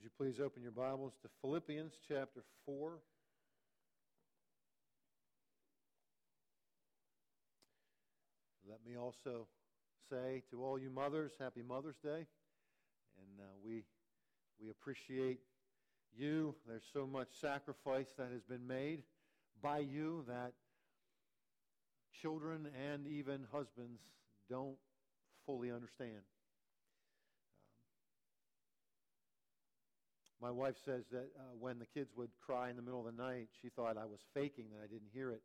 Would you please open your Bibles to Philippians chapter 4? Let me also say to all you mothers, Happy Mother's Day. And uh, we, we appreciate you. There's so much sacrifice that has been made by you that children and even husbands don't fully understand. My wife says that uh, when the kids would cry in the middle of the night, she thought I was faking that I didn't hear it.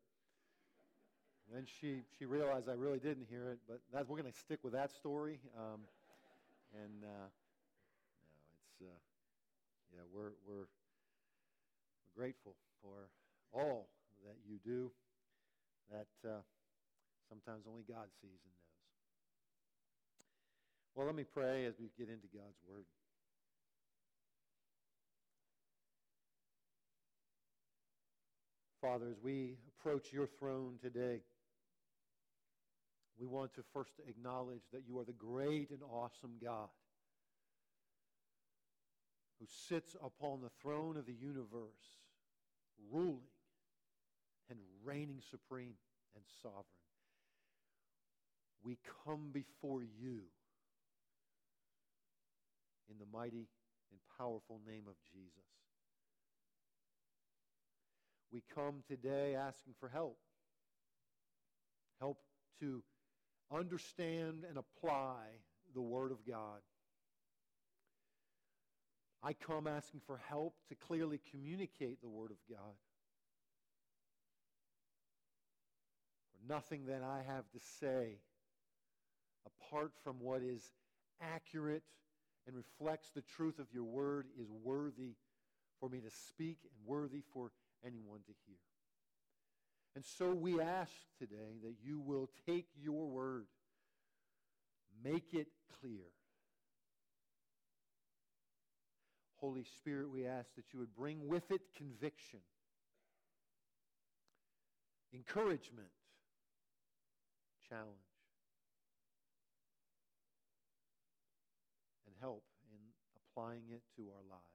Then she, she realized I really didn't hear it, but that, we're going to stick with that story. Um, and uh, no, it's uh, yeah, we're, we're we're grateful for all that you do. That uh, sometimes only God sees and knows. Well, let me pray as we get into God's Word. Father, as we approach your throne today, we want to first acknowledge that you are the great and awesome God who sits upon the throne of the universe, ruling and reigning supreme and sovereign. We come before you in the mighty and powerful name of Jesus. We come today asking for help. Help to understand and apply the Word of God. I come asking for help to clearly communicate the Word of God. For nothing that I have to say, apart from what is accurate and reflects the truth of your Word, is worthy for me to speak and worthy for anyone to hear. And so we ask today that you will take your word, make it clear. Holy Spirit, we ask that you would bring with it conviction, encouragement, challenge, and help in applying it to our lives.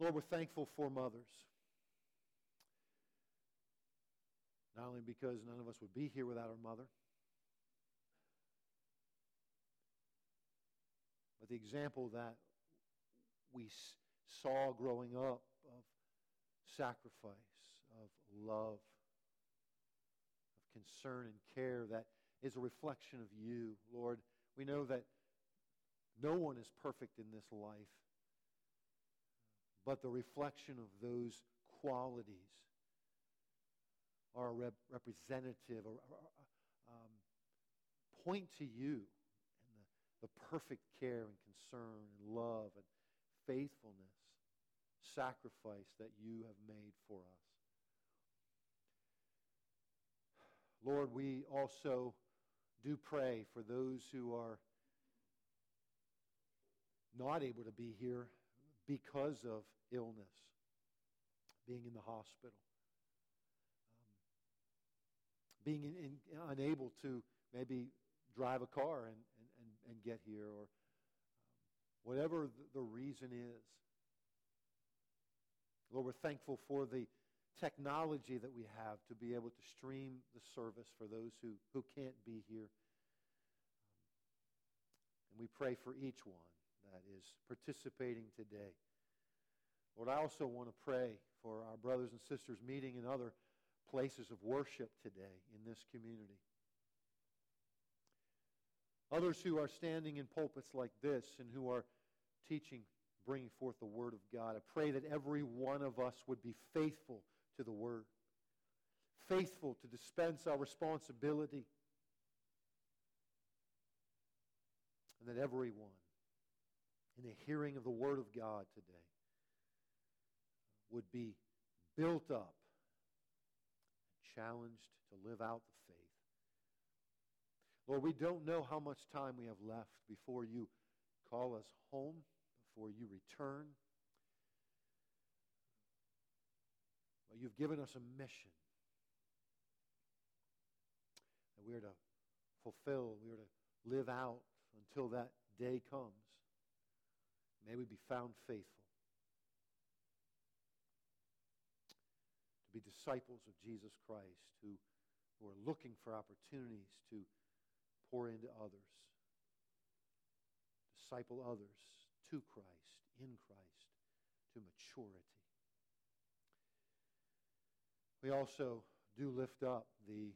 Lord, we're thankful for mothers. Not only because none of us would be here without our mother, but the example that we saw growing up of sacrifice, of love, of concern and care that is a reflection of you, Lord. We know that no one is perfect in this life, but the reflection of those qualities are rep- representative or um, point to you and the, the perfect care and concern and love and faithfulness, sacrifice that you have made for us. Lord, we also do pray for those who are not able to be here because of illness, being in the hospital being in, in, unable to maybe drive a car and, and, and, get here, or um, whatever the, the reason is. Lord, we're thankful for the technology that we have to be able to stream the service for those who, who can't be here. Um, and we pray for each one that is participating today. Lord, I also want to pray for our brothers and sisters meeting in other places of worship today in this community. Others who are standing in pulpits like this and who are teaching, bringing forth the Word of God. I pray that every one of us would be faithful to the Word, faithful to dispense our responsibility, and that everyone in the hearing of the Word of God today would be built up challenged to live out the faith. Lord, we don't know how much time we have left before you call us home, before you return. But you've given us a mission that we are to fulfill, we are to live out until that day comes. May we be found faithful to be disciples of Jesus Christ who, who are looking for opportunities to pour into others, disciple others to Christ, in Christ, to maturity. We also do lift up the,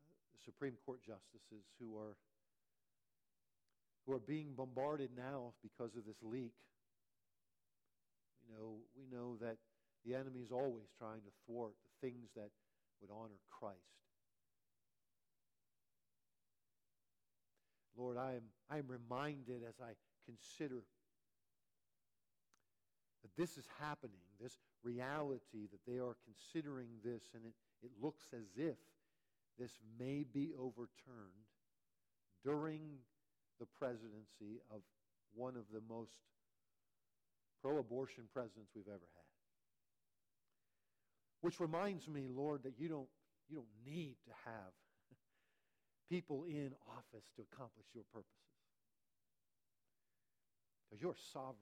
uh, the Supreme Court justices who are who are being bombarded now because of this leak. You know, we know that the enemy is always trying to thwart the things that would honor Christ. Lord, I am, I am reminded as I consider that this is happening, this reality that they are considering this, and it, it looks as if this may be overturned during the presidency of one of the most pro abortion presidents we've ever had. Which reminds me, Lord, that you don't, you don't need to have people in office to accomplish your purposes. Because you're sovereign.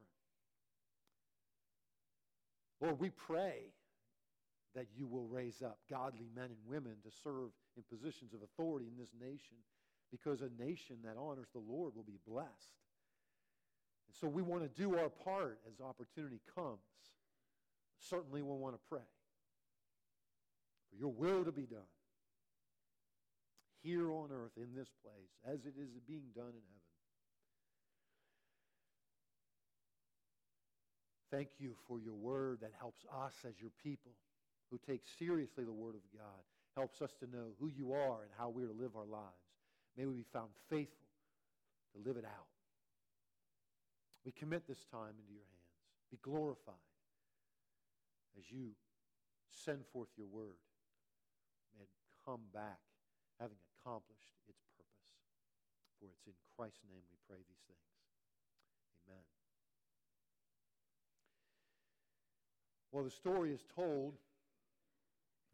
Lord, we pray that you will raise up godly men and women to serve in positions of authority in this nation because a nation that honors the Lord will be blessed. And so we want to do our part as opportunity comes. Certainly we want to pray for your will to be done here on earth in this place as it is being done in heaven. Thank you for your word that helps us as your people who take seriously the word of God, helps us to know who you are and how we are to live our lives. May we be found faithful to live it out. We commit this time into your hands. Be glorified as you send forth your word. May it come back having accomplished its purpose. For it's in Christ's name we pray these things. Amen. Well, the story is told,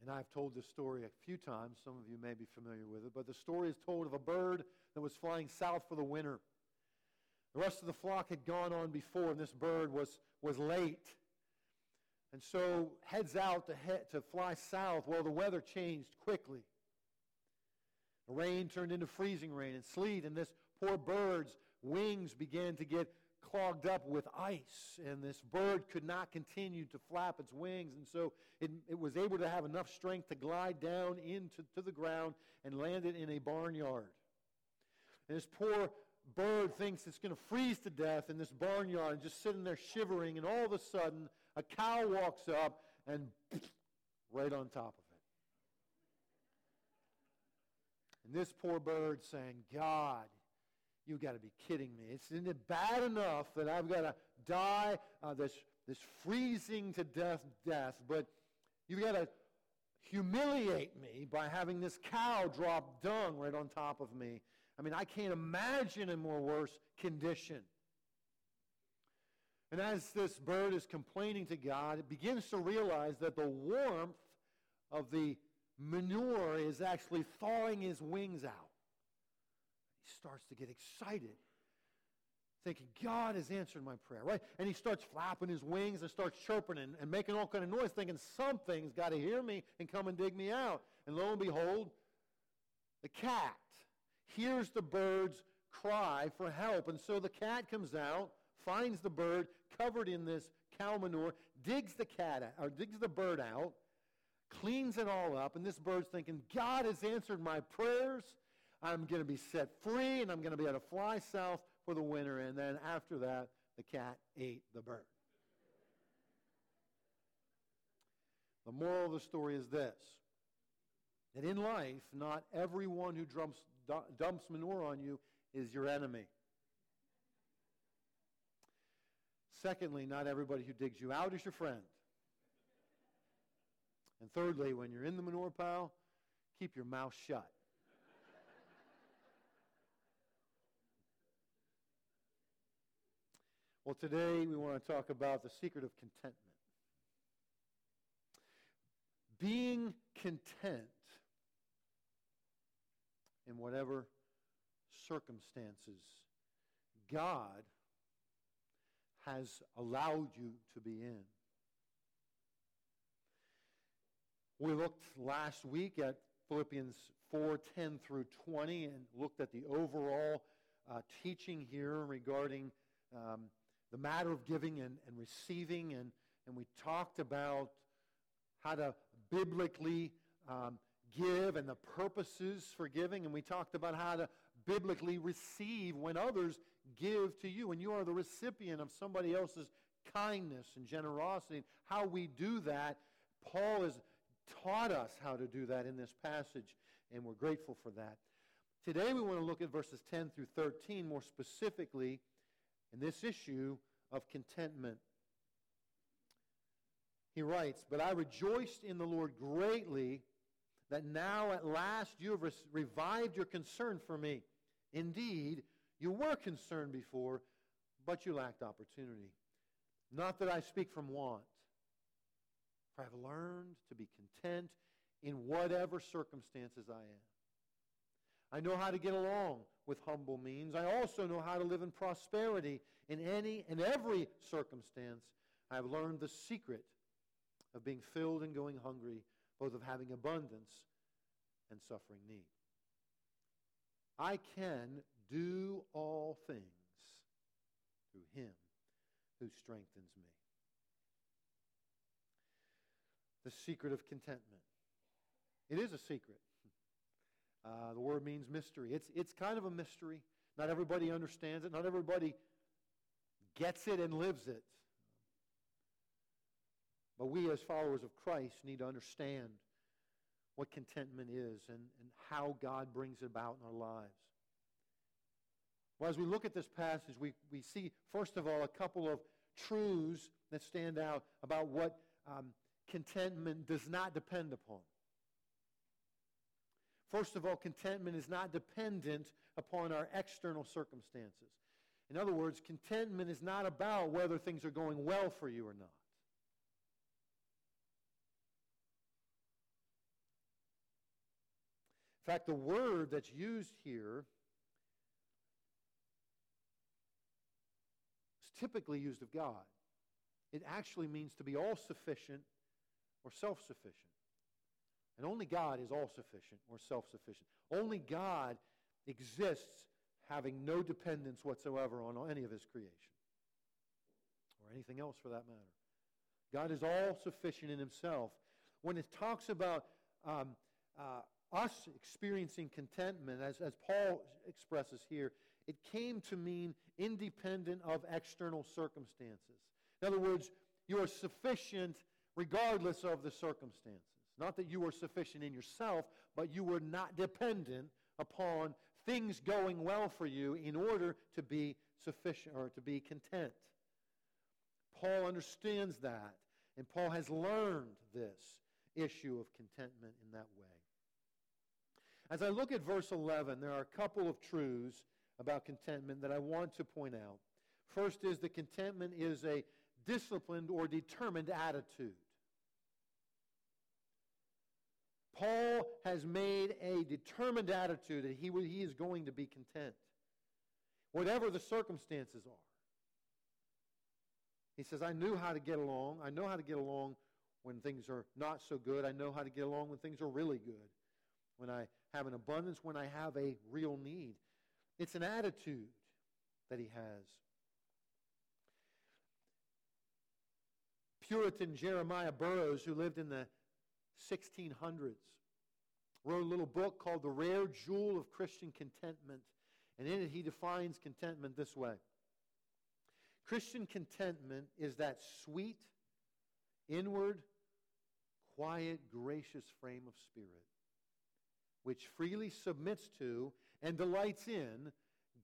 and I've told this story a few times. Some of you may be familiar with it, but the story is told of a bird that was flying south for the winter. The rest of the flock had gone on before, and this bird was, was late. And so heads out to, head, to fly south. Well, the weather changed quickly. The rain turned into freezing rain and sleet, and this poor bird's wings began to get clogged up with ice, and this bird could not continue to flap its wings, and so it, it was able to have enough strength to glide down into to the ground and landed in a barnyard. And this poor bird thinks it's going to freeze to death in this barnyard, and just sitting there shivering, and all of a sudden, a cow walks up and right on top of it. And this poor bird saying, God, You've got to be kidding me. Isn't it bad enough that I've got to die uh, this, this freezing to death death, but you've got to humiliate me by having this cow drop dung right on top of me. I mean, I can't imagine a more worse condition. And as this bird is complaining to God, it begins to realize that the warmth of the manure is actually thawing his wings out starts to get excited, thinking, God has answered my prayer, right? And he starts flapping his wings and starts chirping and, and making all kind of noise, thinking something's got to hear me and come and dig me out. And lo and behold, the cat hears the bird's cry for help. And so the cat comes out, finds the bird covered in this cow manure, digs the cat out, or digs the bird out, cleans it all up, and this bird's thinking, God has answered my prayers. I'm going to be set free and I'm going to be able to fly south for the winter. And then after that, the cat ate the bird. The moral of the story is this that in life, not everyone who dumps, dumps manure on you is your enemy. Secondly, not everybody who digs you out is your friend. And thirdly, when you're in the manure pile, keep your mouth shut. Well, today we want to talk about the secret of contentment. Being content in whatever circumstances God has allowed you to be in. We looked last week at Philippians 4 10 through 20 and looked at the overall uh, teaching here regarding um, the matter of giving and, and receiving. And, and we talked about how to biblically um, give and the purposes for giving. And we talked about how to biblically receive when others give to you. When you are the recipient of somebody else's kindness and generosity, how we do that. Paul has taught us how to do that in this passage, and we're grateful for that. Today we want to look at verses 10 through 13 more specifically in this issue of contentment. He writes, But I rejoiced in the Lord greatly that now at last you have revived your concern for me. Indeed, you were concerned before, but you lacked opportunity. Not that I speak from want, for I have learned to be content in whatever circumstances I am. I know how to get along with humble means. I also know how to live in prosperity in any and every circumstance. I have learned the secret of being filled and going hungry, both of having abundance and suffering need. I can do all things through him who strengthens me. The secret of contentment. It is a secret. Uh, the word means mystery. It's, it's kind of a mystery. Not everybody understands it. Not everybody gets it and lives it. But we, as followers of Christ, need to understand what contentment is and, and how God brings it about in our lives. Well, as we look at this passage, we, we see, first of all, a couple of truths that stand out about what um, contentment does not depend upon. First of all, contentment is not dependent upon our external circumstances. In other words, contentment is not about whether things are going well for you or not. In fact, the word that's used here is typically used of God. It actually means to be all sufficient or self sufficient. And only God is all sufficient or self sufficient. Only God exists having no dependence whatsoever on any of his creation or anything else for that matter. God is all sufficient in himself. When it talks about um, uh, us experiencing contentment, as, as Paul expresses here, it came to mean independent of external circumstances. In other words, you are sufficient regardless of the circumstances. Not that you were sufficient in yourself, but you were not dependent upon things going well for you in order to be sufficient or to be content. Paul understands that, and Paul has learned this issue of contentment in that way. As I look at verse 11, there are a couple of truths about contentment that I want to point out. First is that contentment is a disciplined or determined attitude. Paul has made a determined attitude that he, he is going to be content, whatever the circumstances are. He says, I knew how to get along. I know how to get along when things are not so good. I know how to get along when things are really good. When I have an abundance, when I have a real need. It's an attitude that he has. Puritan Jeremiah Burroughs, who lived in the 1600s, wrote a little book called The Rare Jewel of Christian Contentment. And in it, he defines contentment this way Christian contentment is that sweet, inward, quiet, gracious frame of spirit which freely submits to and delights in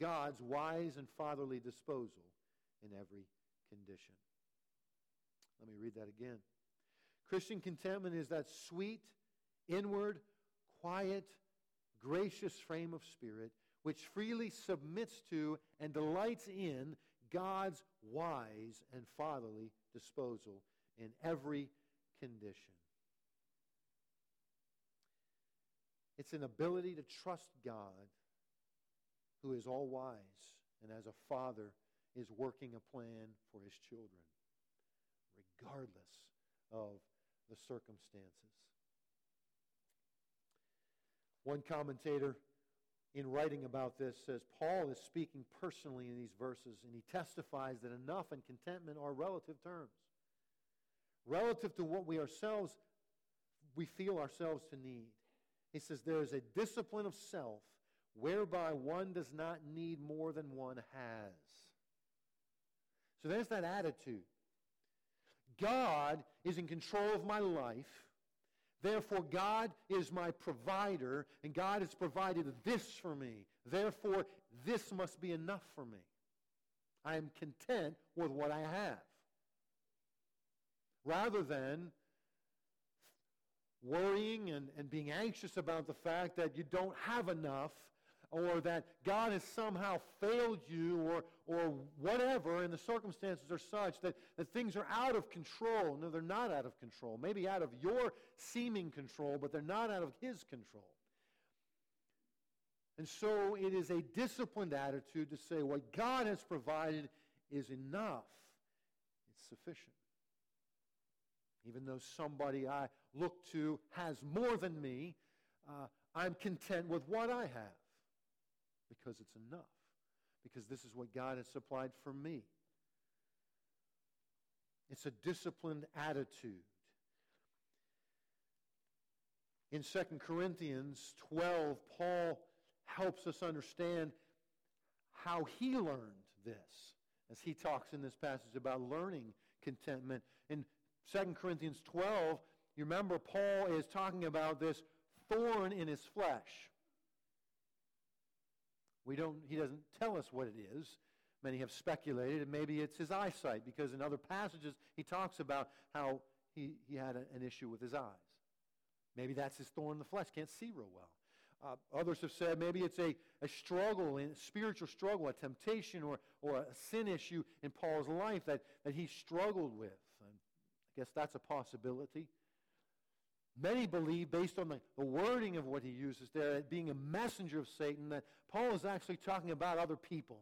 God's wise and fatherly disposal in every condition. Let me read that again. Christian contentment is that sweet, inward, quiet, gracious frame of spirit which freely submits to and delights in God's wise and fatherly disposal in every condition. It's an ability to trust God who is all wise and as a father is working a plan for his children, regardless of the circumstances. One commentator, in writing about this, says Paul is speaking personally in these verses, and he testifies that enough and contentment are relative terms. Relative to what we ourselves, we feel ourselves to need. He says there is a discipline of self whereby one does not need more than one has. So there's that attitude. God is in control of my life. Therefore, God is my provider, and God has provided this for me. Therefore, this must be enough for me. I am content with what I have. Rather than worrying and, and being anxious about the fact that you don't have enough or that God has somehow failed you or, or whatever, and the circumstances are such that, that things are out of control. No, they're not out of control. Maybe out of your seeming control, but they're not out of His control. And so it is a disciplined attitude to say what God has provided is enough, it's sufficient. Even though somebody I look to has more than me, uh, I'm content with what I have because it's enough. Because this is what God has supplied for me. It's a disciplined attitude. In 2 Corinthians 12, Paul helps us understand how he learned this as he talks in this passage about learning contentment. In 2 Corinthians 12, you remember Paul is talking about this thorn in his flesh. We don't, he doesn't tell us what it is. Many have speculated, and maybe it's his eyesight, because in other passages he talks about how he, he had a, an issue with his eyes. Maybe that's his thorn in the flesh, can't see real well. Uh, others have said maybe it's a, a struggle, a spiritual struggle, a temptation or, or a sin issue in Paul's life that, that he struggled with. And I guess that's a possibility. Many believe, based on the, the wording of what he uses there, being a messenger of Satan, that Paul is actually talking about other people.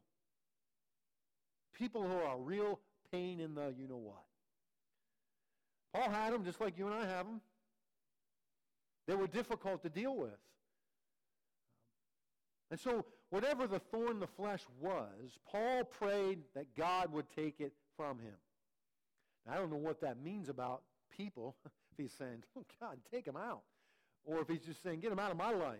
People who are a real pain in the you know what. Paul had them just like you and I have them. They were difficult to deal with. And so, whatever the thorn in the flesh was, Paul prayed that God would take it from him. Now, I don't know what that means about people. he's saying, oh, God, take him out. Or if he's just saying, get him out of my life.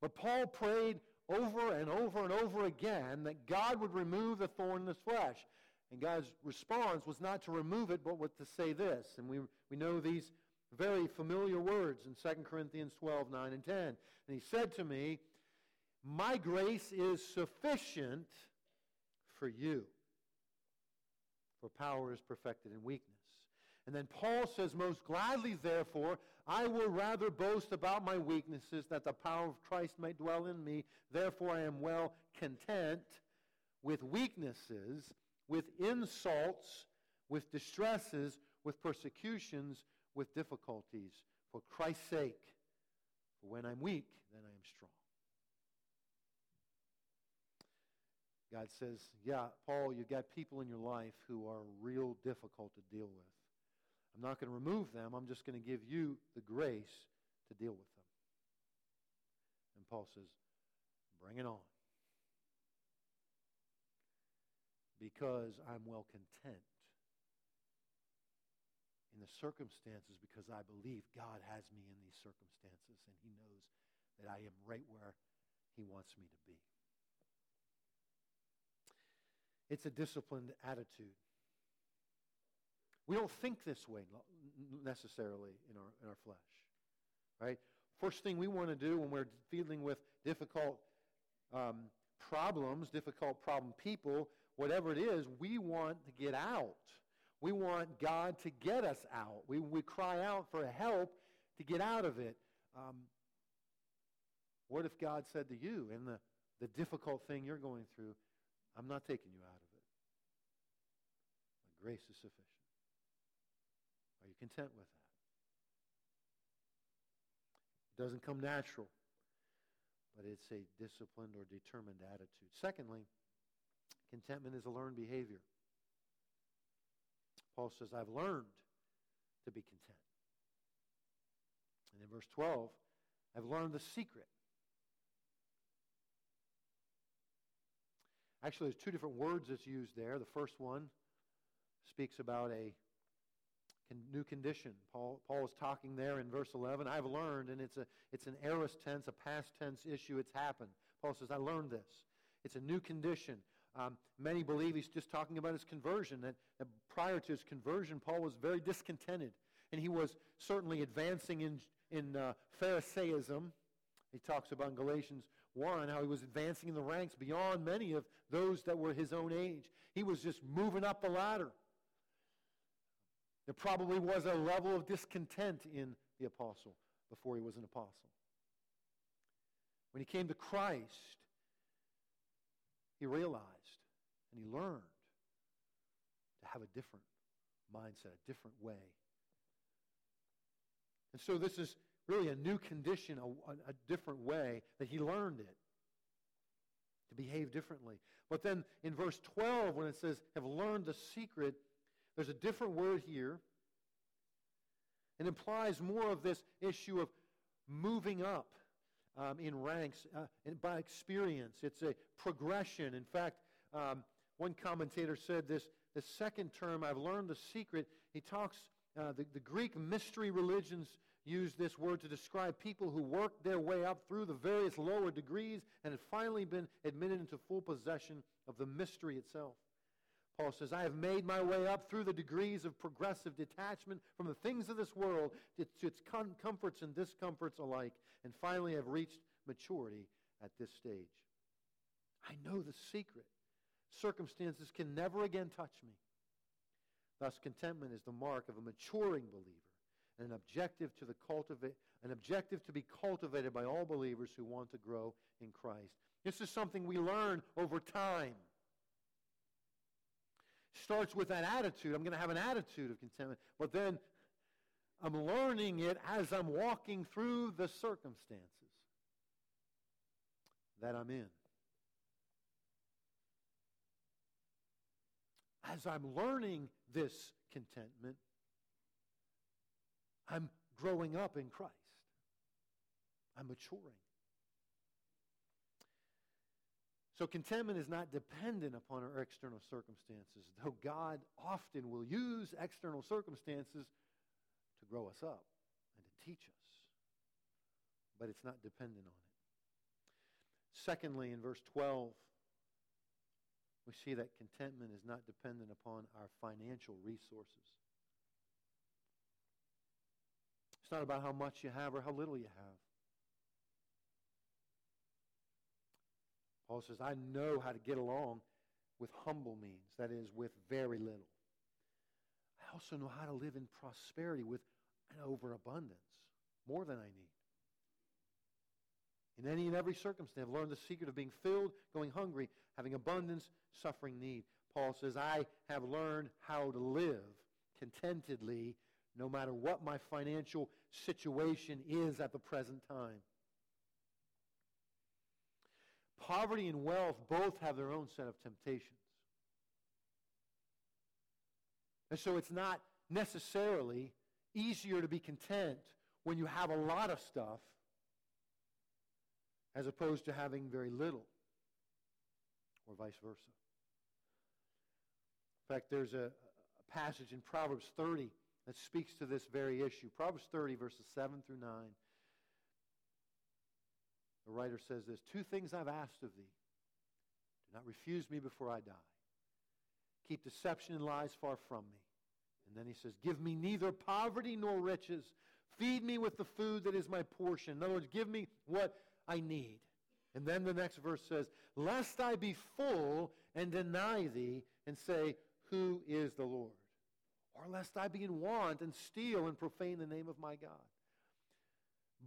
But Paul prayed over and over and over again that God would remove the thorn in his flesh. And God's response was not to remove it, but to say this. And we, we know these very familiar words in 2 Corinthians 12, 9 and 10. And he said to me, My grace is sufficient for you for power is perfected in weakness. And then Paul says, Most gladly, therefore, I will rather boast about my weaknesses, that the power of Christ may dwell in me. Therefore, I am well content with weaknesses, with insults, with distresses, with persecutions, with difficulties, for Christ's sake. For when I'm weak, then I am strong. God says, Yeah, Paul, you've got people in your life who are real difficult to deal with. I'm not going to remove them. I'm just going to give you the grace to deal with them. And Paul says, Bring it on. Because I'm well content in the circumstances because I believe God has me in these circumstances and He knows that I am right where He wants me to be. It's a disciplined attitude. We don't think this way necessarily in our, in our flesh, right? First thing we want to do when we're dealing with difficult um, problems, difficult problem people, whatever it is, we want to get out. We want God to get us out. We, we cry out for help to get out of it. Um, what if God said to you in the, the difficult thing you're going through, I'm not taking you out grace is sufficient. Are you content with that? It doesn't come natural. but it's a disciplined or determined attitude. Secondly, contentment is a learned behavior. Paul says, I've learned to be content. And in verse 12, I've learned the secret. Actually, there's two different words that's used there. The first one speaks about a new condition. Paul, Paul is talking there in verse 11. I've learned, and it's, a, it's an aorist tense, a past tense issue. It's happened. Paul says, I learned this. It's a new condition. Um, many believe he's just talking about his conversion, that, that prior to his conversion, Paul was very discontented. And he was certainly advancing in, in uh, Pharisaism. He talks about in Galatians 1 how he was advancing in the ranks beyond many of those that were his own age. He was just moving up the ladder. There probably was a level of discontent in the apostle before he was an apostle. When he came to Christ, he realized and he learned to have a different mindset, a different way. And so this is really a new condition, a, a, different way that he learned it to behave differently. But then in verse 12, when it says, have learned the secret, there's a different word here. It implies more of this issue of moving up um, in ranks uh, and by experience. It's a progression. In fact, um, one commentator said this the second term, I've learned the secret, he talks, uh, the, the Greek mystery religions use this word to describe people who work their way up through the various lower degrees and have finally been admitted into full possession of the mystery itself. Paul says, I have made my way up through the degrees of progressive detachment from the things of this world, its, its comforts and discomforts alike, and finally have reached maturity at this stage. I know the secret. Circumstances can never again touch me. Thus, contentment is the mark of a maturing believer and an objective to the cultivate an objective to be cultivated by all believers who want to grow in Christ. This is something we learn over time. Starts with that attitude. I'm going to have an attitude of contentment, but then I'm learning it as I'm walking through the circumstances that I'm in. As I'm learning this contentment, I'm growing up in Christ. I'm maturing. So contentment is not dependent upon our external circumstances, though God often will use external circumstances to grow us up and to teach us. But it's not dependent on it. Secondly, in verse 12, we see that contentment is not dependent upon our financial resources. It's not about how much you have or how little you have. Paul says, I know how to get along with humble means, that is, with very little. I also know how to live in prosperity with an overabundance, more than I need. In any and every circumstance, I've learned the secret of being filled, going hungry, having abundance, suffering need. Paul says, I have learned how to live contentedly no matter what my financial situation is at the present time. Poverty and wealth both have their own set of temptations. And so it's not necessarily easier to be content when you have a lot of stuff as opposed to having very little, or vice versa. In fact, there's a, a passage in Proverbs 30 that speaks to this very issue. Proverbs 30, verses 7 through 9. The writer says this Two things I've asked of thee. Do not refuse me before I die. Keep deception and lies far from me. And then he says, Give me neither poverty nor riches. Feed me with the food that is my portion. In other words, give me what I need. And then the next verse says, Lest I be full and deny thee and say, Who is the Lord? or lest I be in want and steal and profane the name of my God.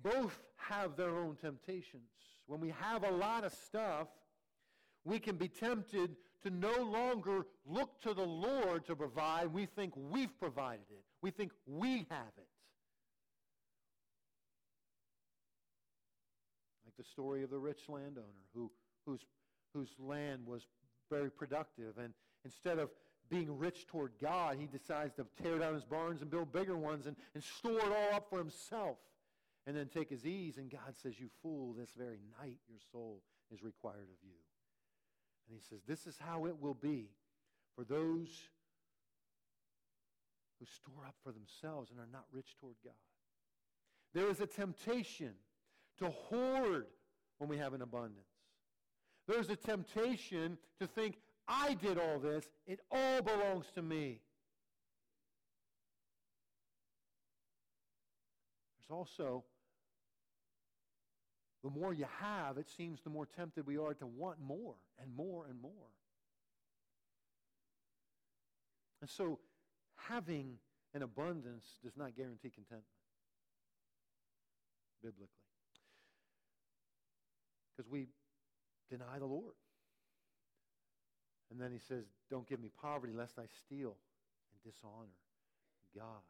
Both have their own temptations. When we have a lot of stuff, we can be tempted to no longer look to the Lord to provide. We think we've provided it. We think we have it. Like the story of the rich landowner who, whose, whose land was very productive. And instead of being rich toward God, he decides to tear down his barns and build bigger ones and, and store it all up for himself and then take his ease. And God says, You fool, this very night your soul is required of you. And he says, This is how it will be for those who store up for themselves and are not rich toward God. There is a temptation to hoard when we have an abundance. There's a temptation to think, I did all this, it all belongs to me. There's also, the more you have, it seems the more tempted we are to want more and more and more. And so, having an abundance does not guarantee contentment biblically. Because we deny the Lord. And then he says, Don't give me poverty lest I steal and dishonor God.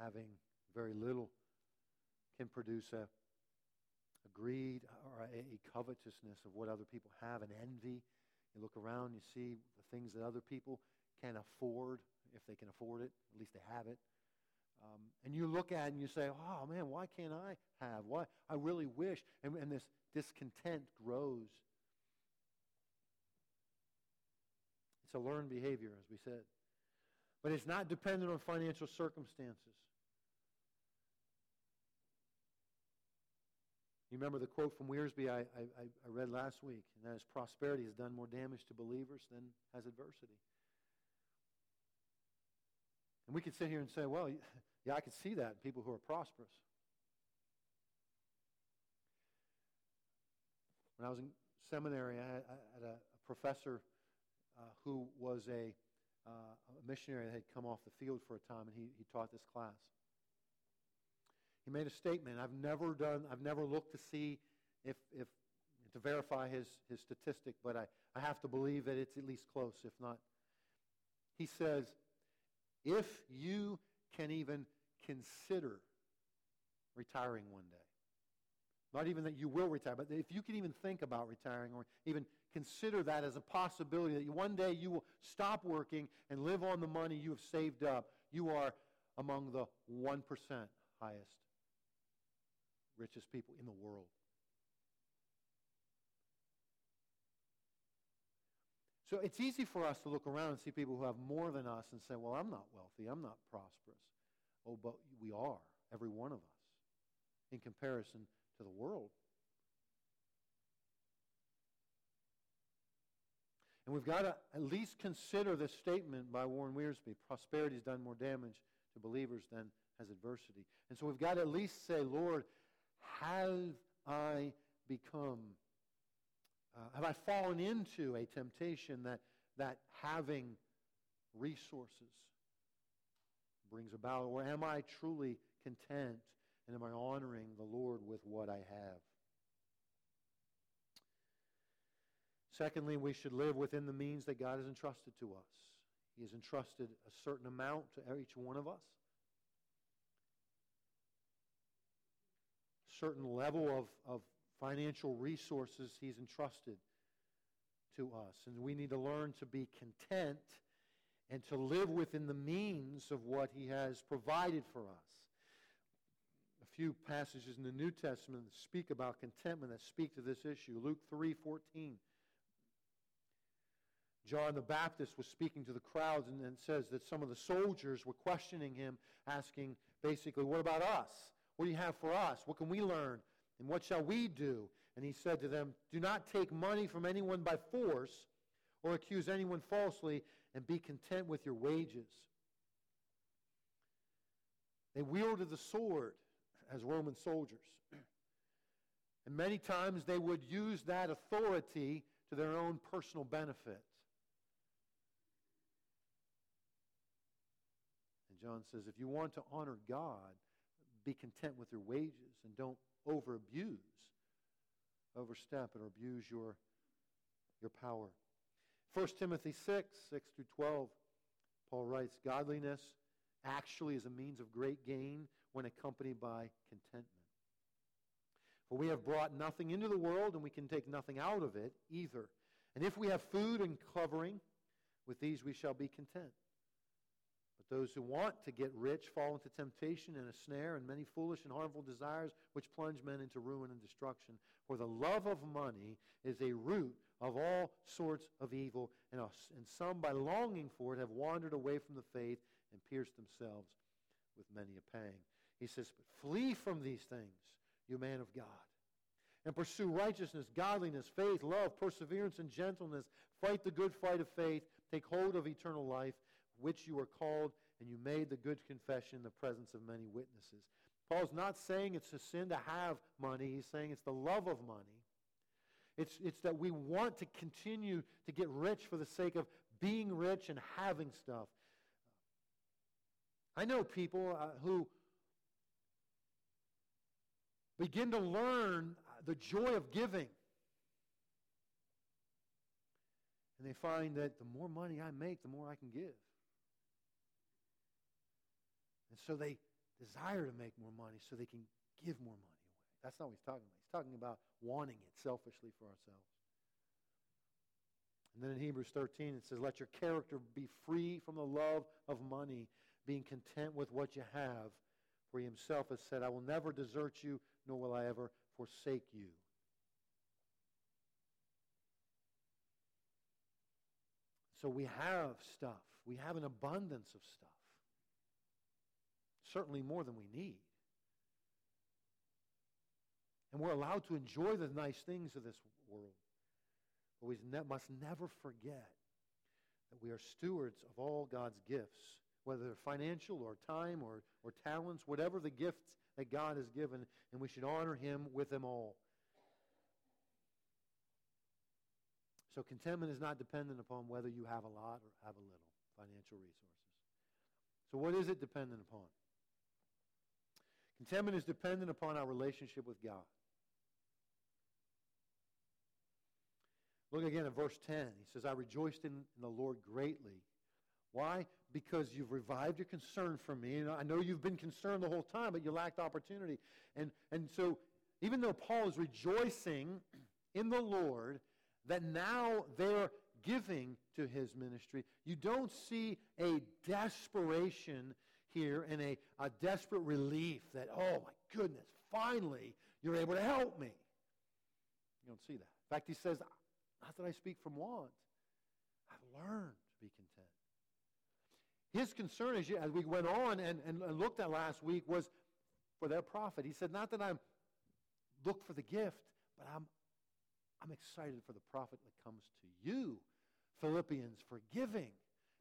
Having very little can produce a, a greed or a, a covetousness of what other people have, an envy. You look around, you see the things that other people can afford, if they can afford it, at least they have it. Um, and you look at it and you say, oh man, why can't I have? Why? I really wish. And, and this discontent grows. It's a learned behavior, as we said. But it's not dependent on financial circumstances. You remember the quote from Wiersbe I, I, I read last week, and that is prosperity has done more damage to believers than has adversity. And we could sit here and say, well, yeah, I could see that in people who are prosperous. When I was in seminary, I had, a, professor uh, who was a, uh, a missionary that had come off the field for a time, and he, he taught this class. He made a statement. I've never done, I've never looked to see if, if to verify his, his statistic, but I, I have to believe that it's at least close, if not. He says, if you can even consider retiring one day, not even that you will retire, but if you can even think about retiring or even consider that as a possibility that one day you will stop working and live on the money you have saved up, you are among the 1% highest, richest people in the world. So it's easy for us to look around and see people who have more than us and say, well, I'm not wealthy, I'm not prosperous. Oh, but we are, every one of us, in comparison to the world. And we've got to at least consider this statement by Warren Wiersbe prosperity has done more damage to believers than has adversity. And so we've got to at least say, Lord, have I become uh, have I fallen into a temptation that, that having resources brings about? Or am I truly content and am I honoring the Lord with what I have? Secondly, we should live within the means that God has entrusted to us. He has entrusted a certain amount to each one of us. Certain level of, of financial resources he's entrusted to us. And we need to learn to be content and to live within the means of what he has provided for us. A few passages in the New Testament that speak about contentment that speak to this issue. Luke 3:14. John the Baptist was speaking to the crowds and, and says that some of the soldiers were questioning him, asking basically, What about us? What do you have for us? What can we learn? And what shall we do? And he said to them, Do not take money from anyone by force or accuse anyone falsely, and be content with your wages. They wielded the sword as Roman soldiers. And many times they would use that authority to their own personal benefit. And John says, if you want to honor God, be content with your wages and don't over abuse, overstep, or abuse your, your power. 1 Timothy 6, 6 through 12, Paul writes, Godliness actually is a means of great gain when accompanied by contentment. For we have brought nothing into the world, and we can take nothing out of it either. And if we have food and covering, with these we shall be content. Those who want to get rich fall into temptation and a snare and many foolish and harmful desires which plunge men into ruin and destruction. For the love of money is a root of all sorts of evil, and, us and some by longing for it have wandered away from the faith and pierced themselves with many a pang. He says, But flee from these things, you man of God, and pursue righteousness, godliness, faith, love, perseverance, and gentleness. Fight the good fight of faith. Take hold of eternal life which you were called, and you made the good confession in the presence of many witnesses. Paul's not saying it's a sin to have money. He's saying it's the love of money. It's, it's that we want to continue to get rich for the sake of being rich and having stuff. I know people uh, who begin to learn the joy of giving. And they find that the more money I make, the more I can give. And so they desire to make more money so they can give more money away. That's not what he's talking about. He's talking about wanting it selfishly for ourselves. And then in Hebrews 13, it says, Let your character be free from the love of money, being content with what you have. For he himself has said, I will never desert you, nor will I ever forsake you. So we have stuff. We have an abundance of stuff certainly more than we need. And we're allowed to enjoy the nice things of this world. But we must never forget that we are stewards of all God's gifts, whether they're financial or time or, or talents, whatever the gifts that God has given, and we should honor him with them all. So contentment is not dependent upon whether you have a lot or have a little financial resources. So what is it dependent upon? Contentment is dependent upon our relationship with God. Look again at verse 10. He says, I rejoiced in, in the Lord greatly. Why? Because you've revived your concern for me. And I know you've been concerned the whole time, but you lacked opportunity. And, and so, even though Paul is rejoicing in the Lord that now they're giving to his ministry, you don't see a desperation here in a, a desperate relief that, oh my goodness, finally you're able to help me. You don't see that. In fact, he says, not that I speak from want. I've learned to be content. His concern as, as we went on and, and, looked at last week was for their profit. He said, not that I'm look for the gift, but I'm, I'm excited for the profit that comes to you, Philippians, for giving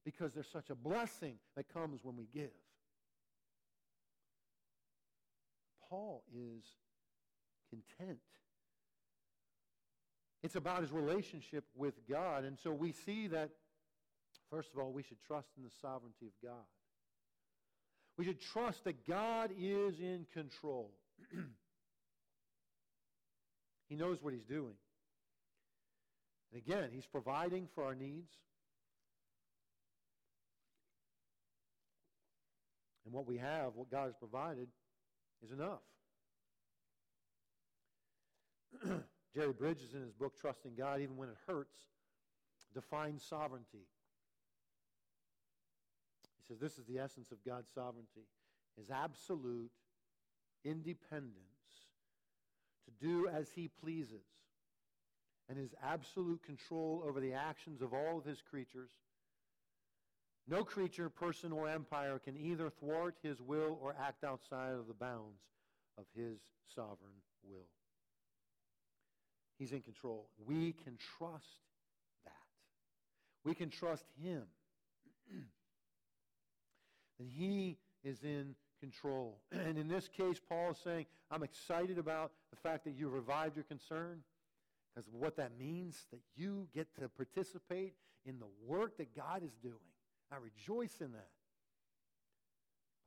because there's such a blessing that comes when we give. Paul is content. It's about his relationship with God. And so we see that, first of all, we should trust in the sovereignty of God. We should trust that God is in control. he knows what he's doing. And again, he's providing for our needs. And what we have, what God has provided, is enough. Jerry Bridges, in his book Trusting God, even when it hurts, defines sovereignty. He says this is the essence of God's sovereignty his absolute independence to do as he pleases, and his absolute control over the actions of all of his creatures no creature, person, or empire can either thwart his will or act outside of the bounds of his sovereign will. He's in control. We can trust that. We can trust him. that he is in control. And in this case, Paul is saying, I'm excited about the fact that you revived your concern because what that means that you get to participate in the work that God is doing. I rejoice in that.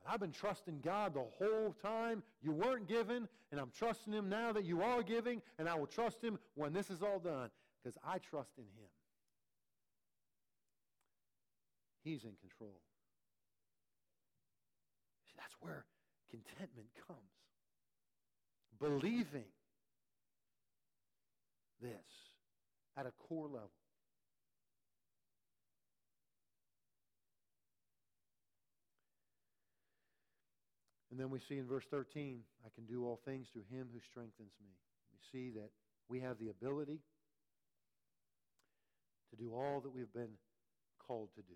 But I've been trusting God the whole time. You weren't giving, and I'm trusting Him now that you are giving, and I will trust Him when this is all done because I trust in Him. He's in control. See, that's where contentment comes. Believing this at a core level. And then we see in verse 13, I can do all things through him who strengthens me. We see that we have the ability to do all that we've been called to do.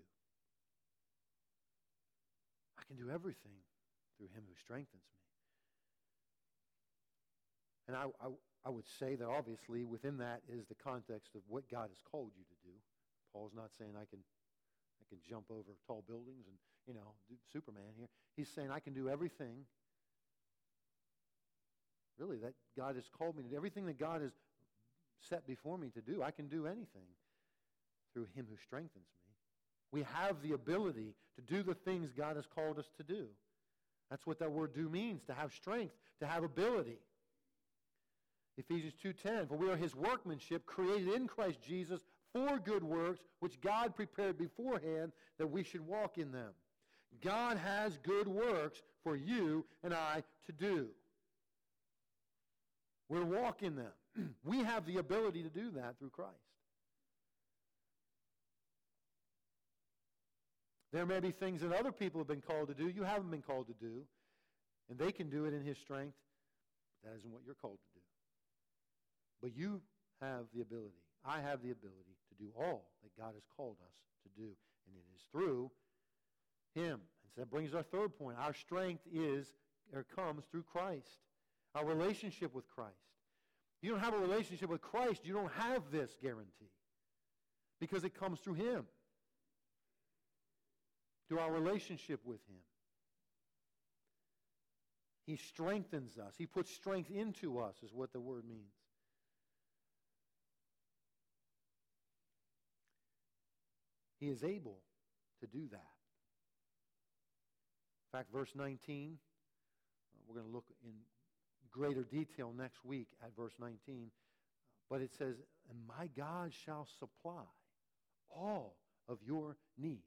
I can do everything through him who strengthens me. And I, I, I, would say that obviously within that is the context of what God has called you to do. Paul's not saying I can, I can jump over tall buildings and, you know, Superman here. He's saying I can do everything, really, that God has called me to do. Everything that God has set before me to do, I can do anything through him who strengthens me. We have the ability to do the things God has called us to do. That's what that word do means, to have strength, to have ability. Ephesians 2:10 For we are his workmanship created in Christ Jesus for good works which God prepared beforehand that we should walk in them. God has good works for you and I to do. We're walking them. we have the ability to do that through Christ. There may be things that other people have been called to do you haven't been called to do, and they can do it in His strength. But that isn't what you're called to do. But you have the ability. I have the ability to do all that God has called us to do, and it is through Him. And so that brings our third point. Our strength is or comes through Christ. Our relationship with Christ. You don't have a relationship with Christ, you don't have this guarantee because it comes through Him through our relationship with Him. He strengthens us. He puts strength into us, is what the word means. He is able to do that. In fact, verse 19, uh, we're going to look in greater detail next week at verse 19. But it says, And my God shall supply all of your needs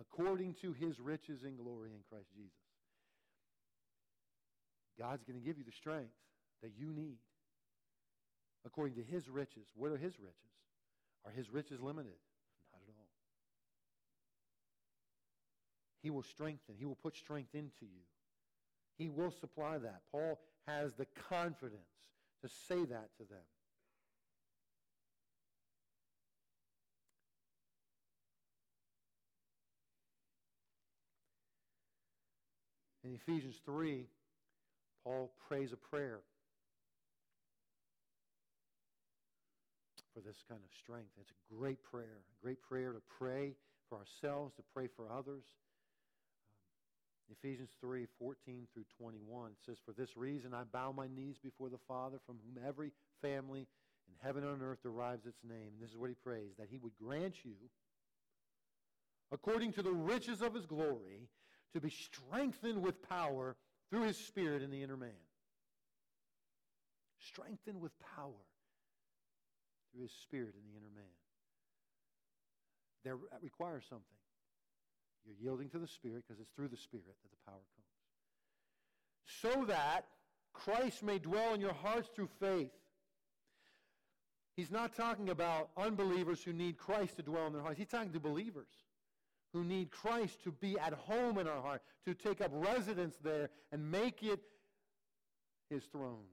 according to his riches and glory in Christ Jesus. God's going to give you the strength that you need according to his riches. What are his riches? Are his riches limited? Not at all. He will strengthen, he will put strength into you. He will supply that. Paul has the confidence to say that to them. In Ephesians 3, Paul prays a prayer for this kind of strength. It's a great prayer, a great prayer to pray for ourselves, to pray for others. Ephesians 3 14 through 21 it says, For this reason I bow my knees before the Father, from whom every family in heaven and on earth derives its name. And this is what he prays that he would grant you, according to the riches of his glory, to be strengthened with power through his Spirit in the inner man. Strengthened with power through his Spirit in the inner man. That requires something. You're yielding to the Spirit because it's through the Spirit that the power comes. So that Christ may dwell in your hearts through faith. He's not talking about unbelievers who need Christ to dwell in their hearts. He's talking to believers who need Christ to be at home in our heart, to take up residence there and make it his throne.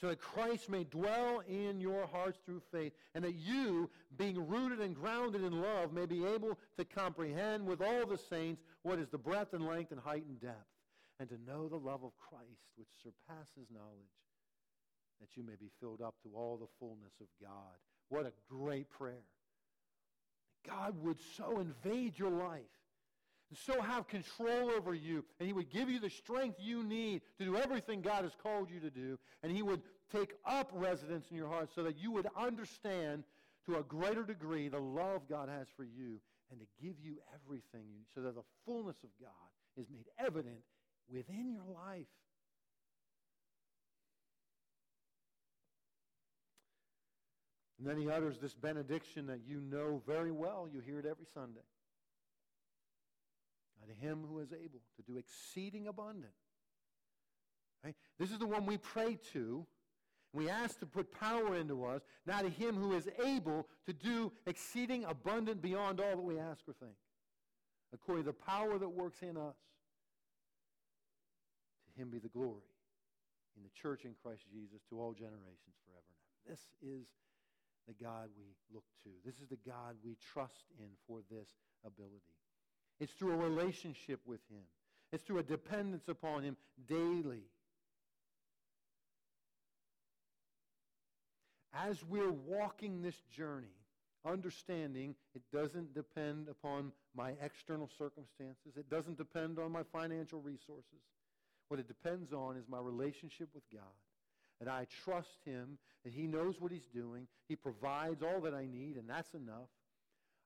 So that Christ may dwell in your hearts through faith, and that you, being rooted and grounded in love, may be able to comprehend with all the saints what is the breadth and length and height and depth, and to know the love of Christ, which surpasses knowledge, that you may be filled up to all the fullness of God. What a great prayer. God would so invade your life so have control over you, and He would give you the strength you need to do everything God has called you to do, and He would take up residence in your heart so that you would understand to a greater degree the love God has for you and to give you everything so that the fullness of God is made evident within your life. And then he utters this benediction that you know very well. You hear it every Sunday. To him who is able to do exceeding abundant. Right? This is the one we pray to, We ask to put power into us, now to him who is able to do exceeding abundant beyond all that we ask or think, according to the power that works in us. To him be the glory in the church in Christ Jesus to all generations forever and ever. This is the God we look to. This is the God we trust in for this ability. It's through a relationship with him. It's through a dependence upon him daily. As we're walking this journey, understanding it doesn't depend upon my external circumstances, it doesn't depend on my financial resources. What it depends on is my relationship with God. And I trust Him, that He knows what He's doing. He provides all that I need, and that's enough.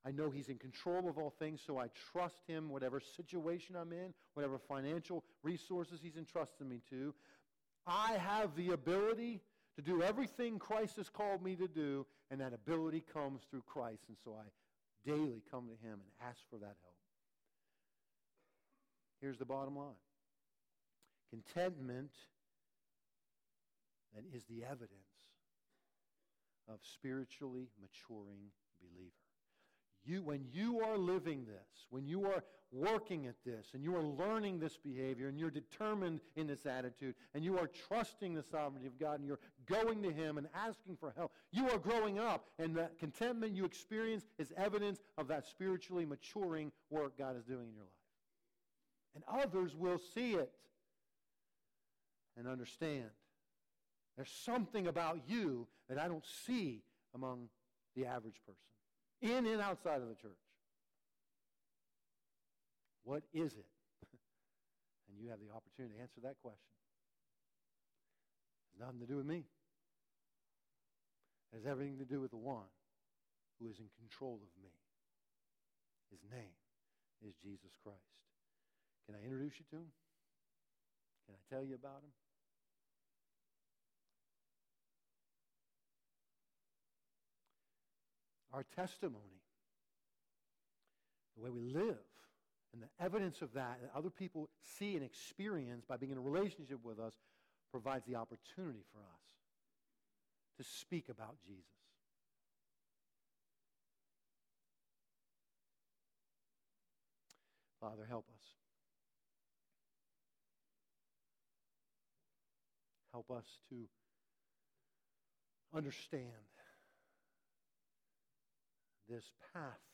I know He's in control of all things, so I trust Him, whatever situation I'm in, whatever financial resources He's entrusted me to. I have the ability to do everything Christ has called me to do, and that ability comes through Christ. And so I daily come to Him and ask for that help. Here's the bottom line contentment that is the evidence of spiritually maturing believer. You, when you are living this, when you are working at this, and you are learning this behavior, and you're determined in this attitude, and you are trusting the sovereignty of God, and you're going to Him and asking for help, you are growing up, and that contentment you experience is evidence of that spiritually maturing work God is doing in your life. And others will see it and understand. There's something about you that I don't see among the average person, in and outside of the church. What is it? and you have the opportunity to answer that question. It has nothing to do with me. It has everything to do with the one who is in control of me. His name is Jesus Christ. Can I introduce you to him? Can I tell you about him? Our testimony, the way we live, and the evidence of that that other people see and experience by being in a relationship with us provides the opportunity for us to speak about Jesus. Father, help us. Help us to understand this path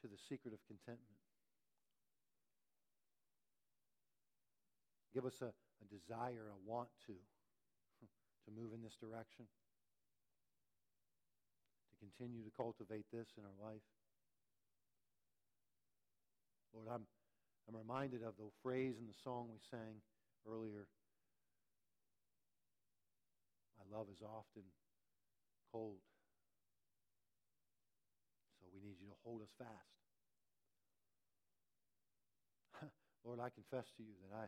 to the secret of contentment. Give us a, a desire, a want to, to move in this direction, to continue to cultivate this in our life. Lord, I'm, I'm reminded of the phrase in the song we sang earlier. My love is often cold we need you to hold us fast. Lord, I confess to you that I,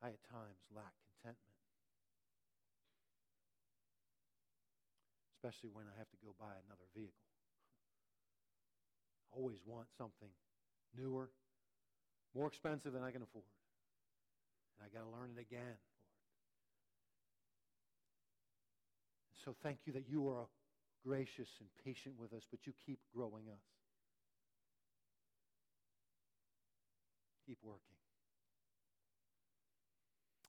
I at times lack contentment. Especially when I have to go buy another vehicle. I always want something newer, more expensive than I can afford. And I got to learn it again, Lord. So thank you that you are a gracious and patient with us, but you keep growing us. Keep working.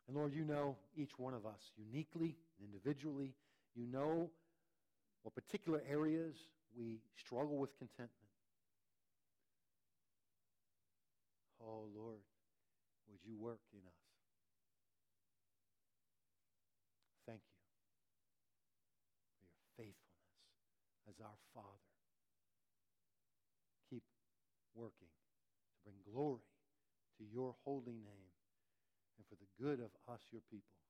And Lord, you know each one of us uniquely and individually. You know what particular areas we struggle with contentment. Oh, Lord, would you work in us? Thank you for your faithfulness as our Father. Keep working to bring glory to your holy name and for the good of us, your people.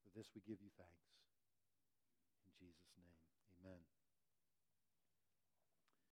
For this we give you thanks.